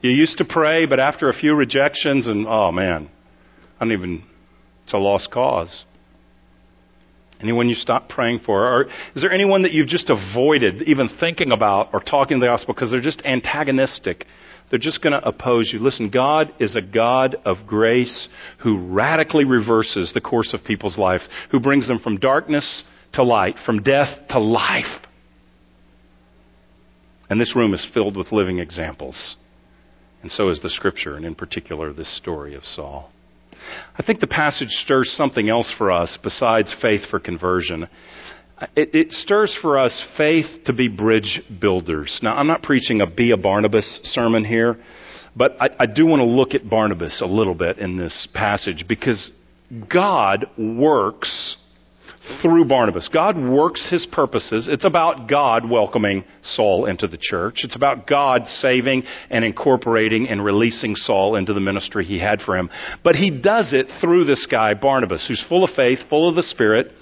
You used to pray, but after a few rejections, and oh man, I don't even, it's a lost cause. Anyone you stop praying for? Or is there anyone that you've just avoided even thinking about or talking to the gospel because they're just antagonistic? They're just going to oppose you. Listen, God is a God of grace who radically reverses the course of people's life, who brings them from darkness to light, from death to life. And this room is filled with living examples. And so is the scripture, and in particular, this story of Saul. I think the passage stirs something else for us besides faith for conversion. It, it, stirs for us faith to be bridge builders. Now, I'm not preaching a be a Barnabas sermon here, but I, I do want to look at Barnabas a little bit in this passage because God works through Barnabas. God works his purposes. It's about God welcoming Saul into the church. It's about God saving and incorporating and releasing Saul into the ministry he had for him. But he does it through this guy, Barnabas, who's full of faith, full of the Spirit,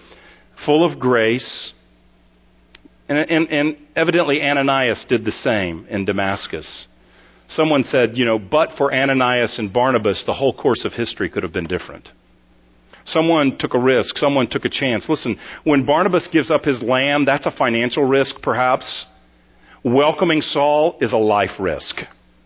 full of grace. And, and, and evidently Ananias did the same in Damascus. Someone said, you know, but for Ananias and Barnabas, the whole course of history could have been different. Someone took a risk. Someone took a chance. Listen, when Barnabas gives up his lamb, that's a financial risk, perhaps. Welcoming Saul is a life risk.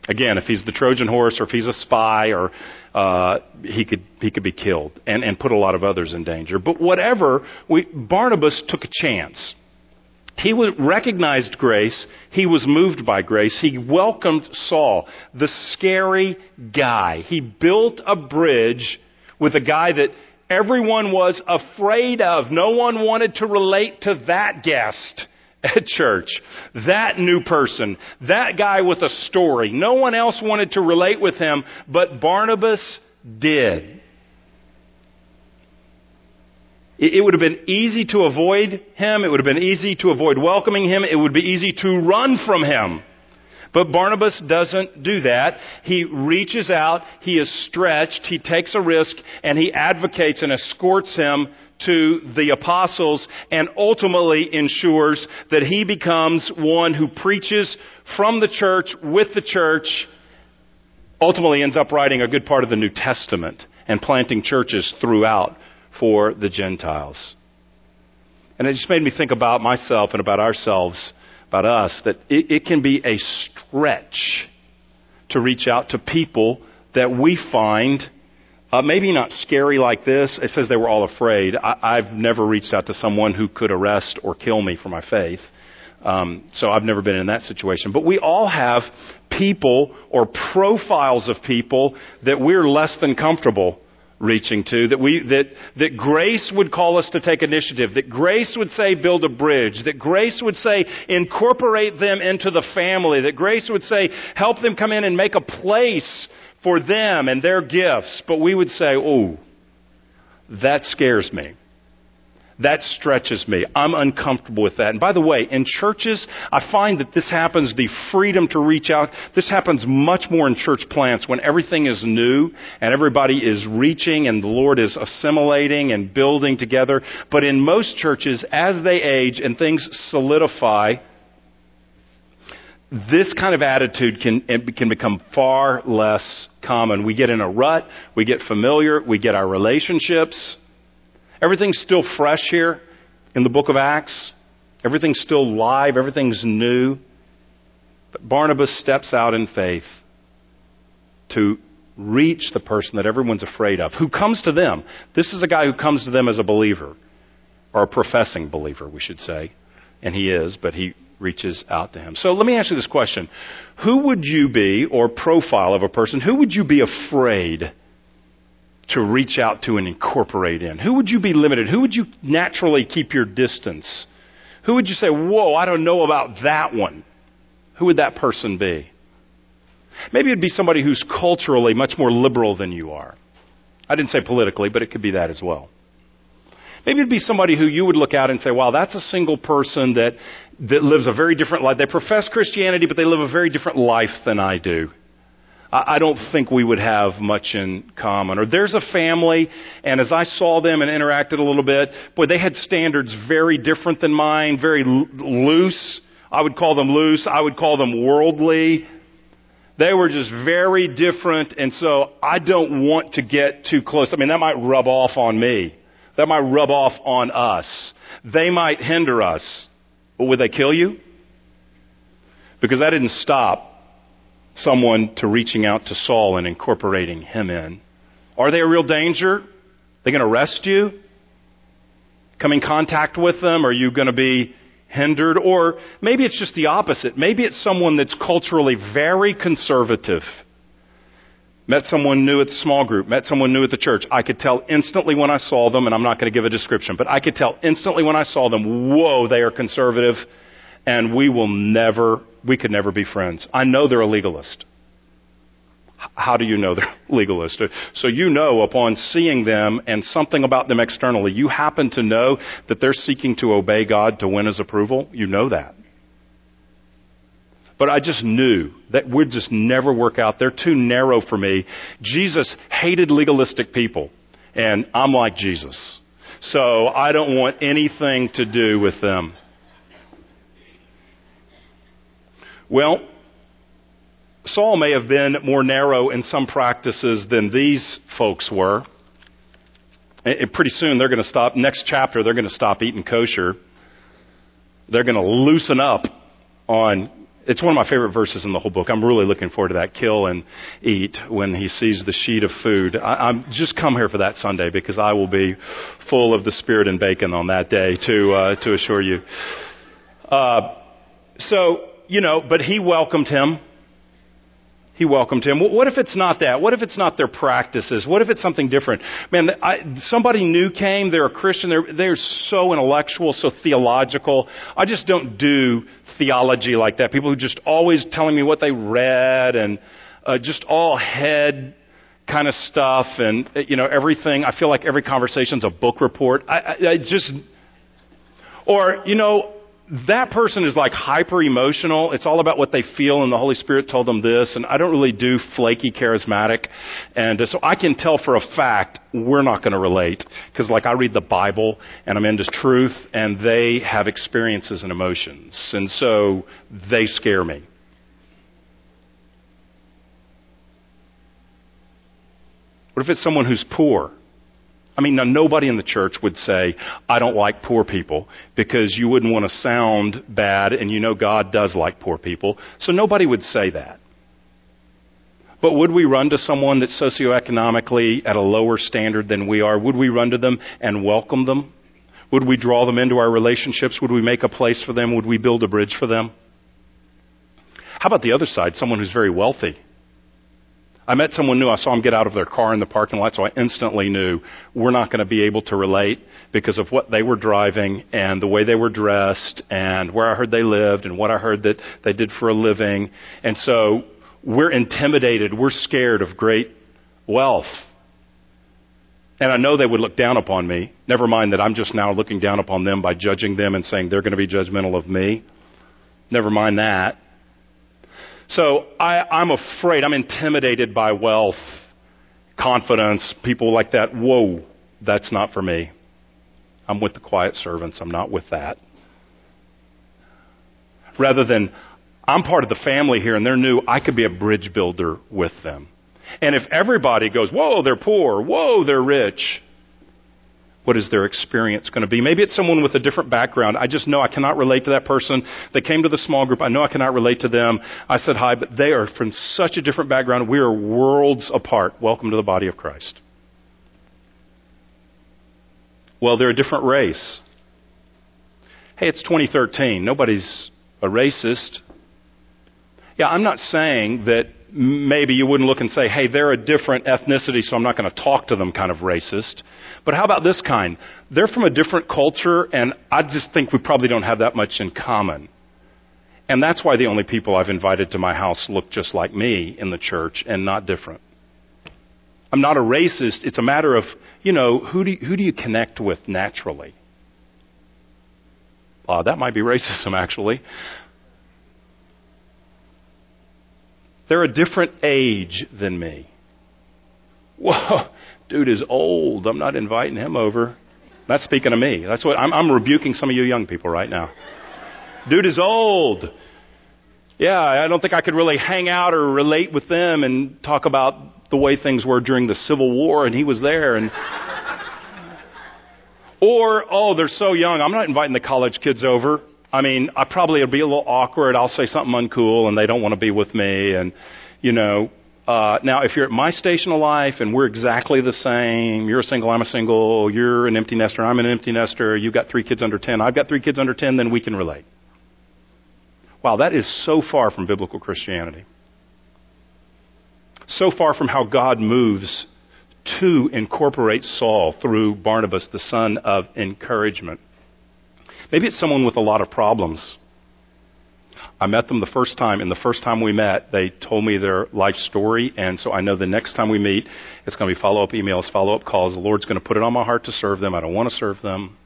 Again, if he's the Trojan horse or if he's a spy or uh, he could he could be killed and, and put a lot of others in danger. But whatever, we, Barnabas took a chance. He recognized grace. He was moved by grace. He welcomed Saul, the scary guy. He built a bridge with a guy that everyone was afraid of. No one wanted to relate to that guest at church. That new person. That guy with a story. No one else wanted to relate with him, but Barnabas did. It would have been easy to avoid him. It would have been easy to avoid welcoming him. It would be easy to run from him. But Barnabas doesn't do that. He reaches out, he is stretched, he takes a risk, and he advocates and escorts him to the apostles and ultimately ensures that he becomes one who preaches from the church with the church, ultimately ends up writing a good part of the New Testament and planting churches throughout for the Gentiles. And it just made me think about myself and about ourselves about us that it, it can be a stretch to reach out to people that we find Uh, maybe not scary like this. It says they were all afraid. I, I've never reached out to someone who could arrest or kill me for my faith. Um, so I've never been in that situation. But we all have people or profiles of people that we're less than comfortable reaching to, that we, that, that grace would call us to take initiative, that grace would say build a bridge, that grace would say incorporate them into the family, that grace would say help them come in and make a place for them and their gifts. But we would say, oh, that scares me. That stretches me. I'm uncomfortable with that. And by the way, in churches, I find that this happens, the freedom to reach out, this happens much more in church plants when everything is new and everybody is reaching and the Lord is assimilating and building together. But in most churches, as they age and things solidify, this kind of attitude can, can become far less common. We get in a rut, we get familiar, we get our relationships, Everything's still fresh here in the book of Acts. Everything's still live. Everything's new. But Barnabas steps out in faith to reach the person that everyone's afraid of, who comes to them. This is a guy who comes to them as a believer, or a professing believer, we should say. And he is, but he reaches out to him. So let me ask you this question. Who would you be, or profile of a person, who would you be afraid to reach out to and incorporate in? Who would you be limited? Who would you naturally keep your distance? Who would you say, whoa, I don't know about that one? Who would that person be? Maybe it'd be somebody who's culturally much more liberal than you are. I didn't say politically, but it could be that as well. Maybe it'd be somebody who you would look at and say, wow, that's a single person that, that lives a very different life. They profess Christianity, but they live a very different life than I do. I don't think we would have much in common. Or there's a family, and as I saw them and interacted a little bit, boy, they had standards very different than mine, very loose. I would call them loose. I would call them worldly. They were just very different, and so I don't want to get too close. I mean, that might rub off on me. That might rub off on us. They might hinder us. But would they kill you? Because I didn't stop someone to reaching out to Saul and incorporating him in? Are they a real danger? They going to arrest you? Come in contact with them? Are you going to be hindered? Or maybe it's just the opposite. Maybe it's someone that's culturally very conservative. Met someone new at the small group, met someone new at the church. I could tell instantly when I saw them, and I'm not going to give a description, but I could tell instantly when I saw them, whoa, they are conservative and we will never, we could never be friends. I know they're a legalist. How do you know they're legalist? So you know upon seeing them and something about them externally, you happen to know that they're seeking to obey God to win his approval. You know that. But I just knew that would just never work out. They're too narrow for me. Jesus hated legalistic people, and I'm like Jesus. So I don't want anything to do with them. Well, Saul may have been more narrow in some practices than these folks were. And pretty soon they're going to stop, next chapter, they're going to stop eating kosher. They're going to loosen up on, it's one of my favorite verses in the whole book. I'm really looking forward to that kill and eat when he sees the sheet of food. I, am just come here for that Sunday because I will be full of the spirit and bacon on that day to, uh, to assure you. Uh, so, you know, but he welcomed him. He welcomed him. What if it's not that? What if it's not their practices? What if it's something different? Man, I, somebody new came. They're a Christian. They're, they're so intellectual, so theological. I just don't do theology like that. People who just always telling me what they read and uh, just all head kind of stuff and you know everything. I feel like every conversation's a book report. I, I, I just or you know that person is like hyper emotional. It's all about what they feel, and the Holy Spirit told them this. And I don't really do flaky charismatic, and uh, so I can tell for a fact we're not going to relate because, like, I read the Bible and I'm into truth, and they have experiences and emotions, and so they scare me. What if it's someone who's poor? I mean, now nobody in the church would say, I don't like poor people, because you wouldn't want to sound bad, and you know God does like poor people. So nobody would say that. But would we run to someone that's socioeconomically at a lower standard than we are? Would we run to them and welcome them? Would we draw them into our relationships? Would we make a place for them? Would we build a bridge for them? How about the other side? Someone who's very wealthy. I met someone new. I saw him get out of their car in the parking lot, so I instantly knew we're not going to be able to relate because of what they were driving and the way they were dressed and where I heard they lived and what I heard that they did for a living. And so we're intimidated. We're scared of great wealth. And I know they would look down upon me. Never mind that I'm just now looking down upon them by judging them and saying they're going to be judgmental of me. Never mind that. So I, I'm afraid, I'm intimidated by wealth, confidence, people like that. Whoa, that's not for me. I'm with the quiet servants. I'm not with that. Rather than, I'm part of the family here and they're new, I could be a bridge builder with them. And if everybody goes, whoa, they're poor, whoa, they're rich, what is their experience going to be? Maybe it's someone with a different background. I just know I cannot relate to that person. They came to the small group. I know I cannot relate to them. I said hi, but they are from such a different background. We are worlds apart. Welcome to the body of Christ. Well, they're a different race. Hey, it's 2013. Nobody's a racist. Yeah, I'm not saying that maybe you wouldn't look and say, hey, they're a different ethnicity, so I'm not going to talk to them kind of racist. But how about this kind? They're from a different culture, and I just think we probably don't have that much in common. And that's why the only people I've invited to my house look just like me in the church and not different. I'm not a racist. It's a matter of, you know, who do you, who do you connect with naturally? Uh, that might be racism, actually. They're a different age than me. Whoa, dude is old. I'm not inviting him over. That's speaking of me. That's what I'm, I'm rebuking some of you young people right now. Dude is old. Yeah, I don't think I could really hang out or relate with them and talk about the way things were during the Civil War and he was there and or oh, they're so young. I'm not inviting the college kids over. I mean, I probably it'll be a little awkward. I'll say something uncool, and they don't want to be with me. And you know, uh, now if you're at my station of life and we're exactly the same, you're a single, I'm a single, you're an empty nester, I'm an empty nester, you've got three kids under ten, I've got three kids under ten, then we can relate. Wow, that is so far from biblical Christianity. So far from how God moves to incorporate Saul through Barnabas, the son of encouragement. Maybe it's someone with a lot of problems. I met them the first time, and the first time we met, they told me their life story, and so I know the next time we meet, it's going to be follow up emails, follow up calls. The Lord's going to put it on my heart to serve them. I don't want to serve them.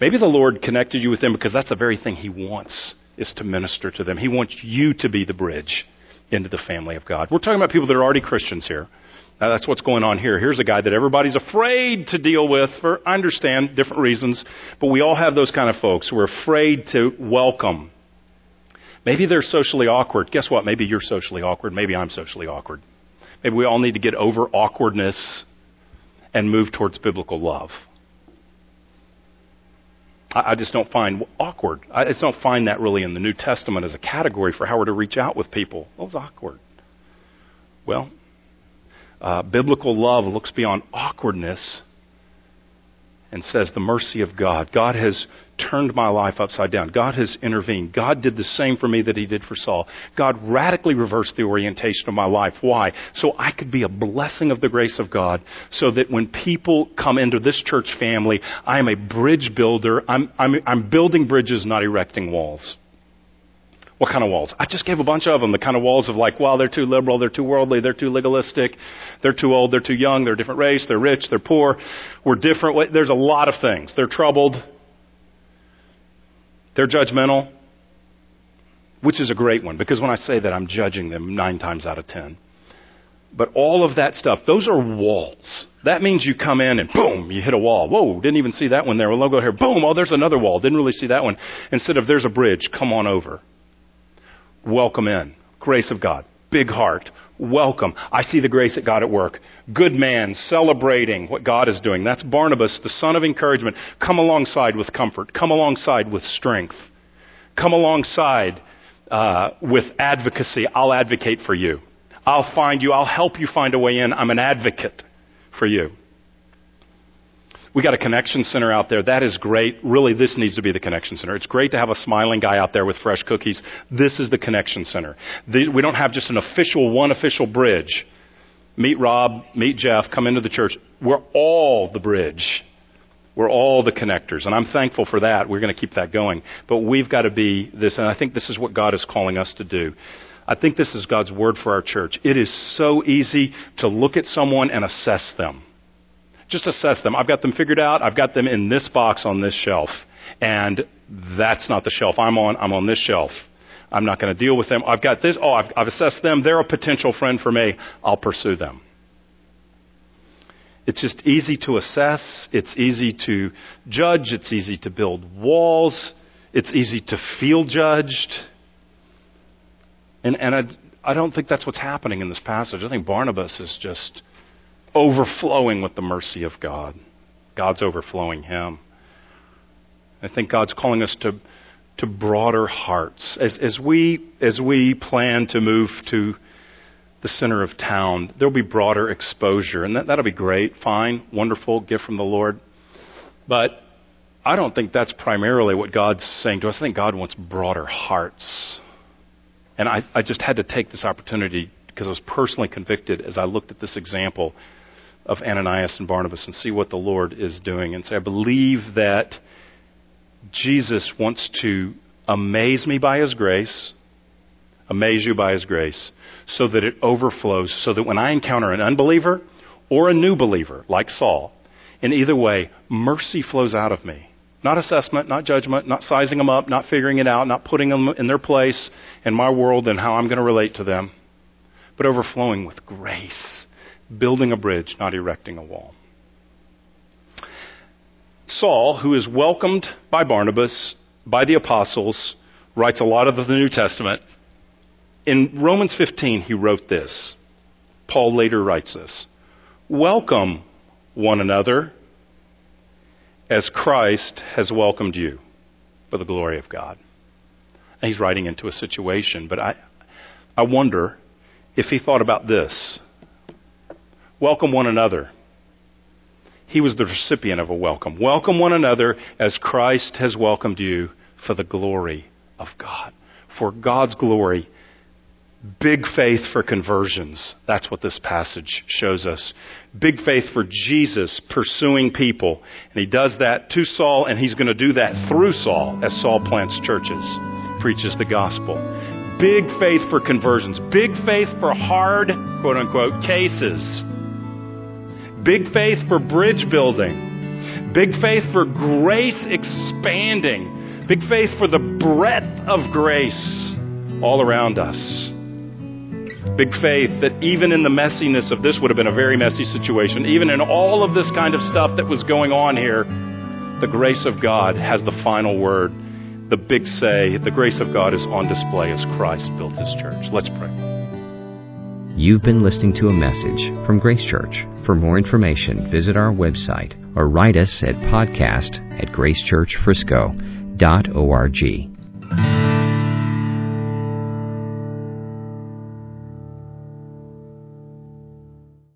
Maybe the Lord connected you with them because that's the very thing He wants, is to minister to them. He wants you to be the bridge into the family of God. We're talking about people that are already Christians here. Now that's what's going on here. Here's a guy that everybody's afraid to deal with for, I understand, different reasons, but we all have those kind of folks We're afraid to welcome. Maybe they're socially awkward. Guess what? Maybe you're socially awkward. Maybe I'm socially awkward. Maybe we all need to get over awkwardness and move towards biblical love. I, just don't find awkward. I just don't find that really in the New Testament as a category for how we're to reach out with people. What was awkward? Well, uh, biblical love looks beyond awkwardness and says, The mercy of God. God has turned my life upside down. God has intervened. God did the same for me that He did for Saul. God radically reversed the orientation of my life. Why? So I could be a blessing of the grace of God, so that when people come into this church family, I am a bridge builder. I'm, I'm, I'm building bridges, not erecting walls. What kind of walls? I just gave a bunch of them. The kind of walls of like, well, they're too liberal, they're too worldly, they're too legalistic, they're too old, they're too young, they're a different race, they're rich, they're poor, we're different. There's a lot of things. They're troubled, they're judgmental, which is a great one because when I say that, I'm judging them nine times out of ten. But all of that stuff, those are walls. That means you come in and boom, you hit a wall. Whoa, didn't even see that one there. Well, I'll go here. Boom, oh, there's another wall. Didn't really see that one. Instead of there's a bridge, come on over welcome in. Grace of God. Big heart. Welcome. I see the grace of God at work. Good man, celebrating what God is doing. That's Barnabas, the son of encouragement. Come alongside with comfort. Come alongside with strength. Come alongside uh, with advocacy. I'll advocate for you. I'll find you. I'll help you find a way in. I'm an advocate for you. We got a connection center out there. That is great. Really, this needs to be the connection center. It's great to have a smiling guy out there with fresh cookies. This is the connection center. We don't have just an official, one official bridge. Meet Rob, meet Jeff, come into the church. We're all the bridge. We're all the connectors. And I'm thankful for that. We're going to keep that going. But we've got to be this, and I think this is what God is calling us to do. I think this is God's word for our church. It is so easy to look at someone and assess them. Just assess them. I've got them figured out. I've got them in this box on this shelf. And that's not the shelf I'm on. I'm on this shelf. I'm not going to deal with them. I've got this. Oh, I've, I've assessed them. They're a potential friend for me. I'll pursue them. It's just easy to assess. It's easy to judge. It's easy to build walls. It's easy to feel judged. And, and I, I don't think that's what's happening in this passage. I think Barnabas is just overflowing with the mercy of God. God's overflowing him. I think God's calling us to, to broader hearts. As, as, we, as we plan to move to the center of town, there'll be broader exposure. And that, that'll be great, fine, wonderful, gift from the Lord. But I don't think that's primarily what God's saying to us. I think God wants broader hearts. And I, I just had to take this opportunity because I was personally convicted as I looked at this example of Ananias and Barnabas and see what the Lord is doing and say, I believe that Jesus wants to amaze me by His grace, amaze you by His grace, so that it overflows, so that when I encounter an unbeliever or a new believer, like Saul, in either way, mercy flows out of me. Not assessment, not judgment, not sizing them up, not figuring it out, not putting them in their place in my world and how I'm going to relate to them, but overflowing with grace building a bridge, not erecting a wall. Saul, who is welcomed by Barnabas, by the apostles, writes a lot of the New Testament. In Romans 15, he wrote this. Paul later writes this Welcome one another as Christ has welcomed you for the glory of God. And he's writing into a situation, but I, I wonder if he thought about this Welcome one another. He was the recipient of a welcome. Welcome one another as Christ has welcomed you for the glory of God. For God's glory. Big faith for conversions. That's what this passage shows us. Big faith for Jesus pursuing people. And he does that to Saul, and he's going to do that through Saul as Saul plants churches, preaches the gospel. Big faith for conversions. Big faith for hard, quote unquote, cases Big faith for bridge building. Big faith for grace expanding. Big faith for the breadth of grace all around us. Big faith that even in the messiness of this would have been a very messy situation, even in all of this kind of stuff that was going on here, the grace of God has the final word. The big say, the grace of God is on display as Christ built his church. Let's pray. You've been listening to a message from Grace Church. For more information, visit our website or write us at podcast at gracechurchfrisco.org.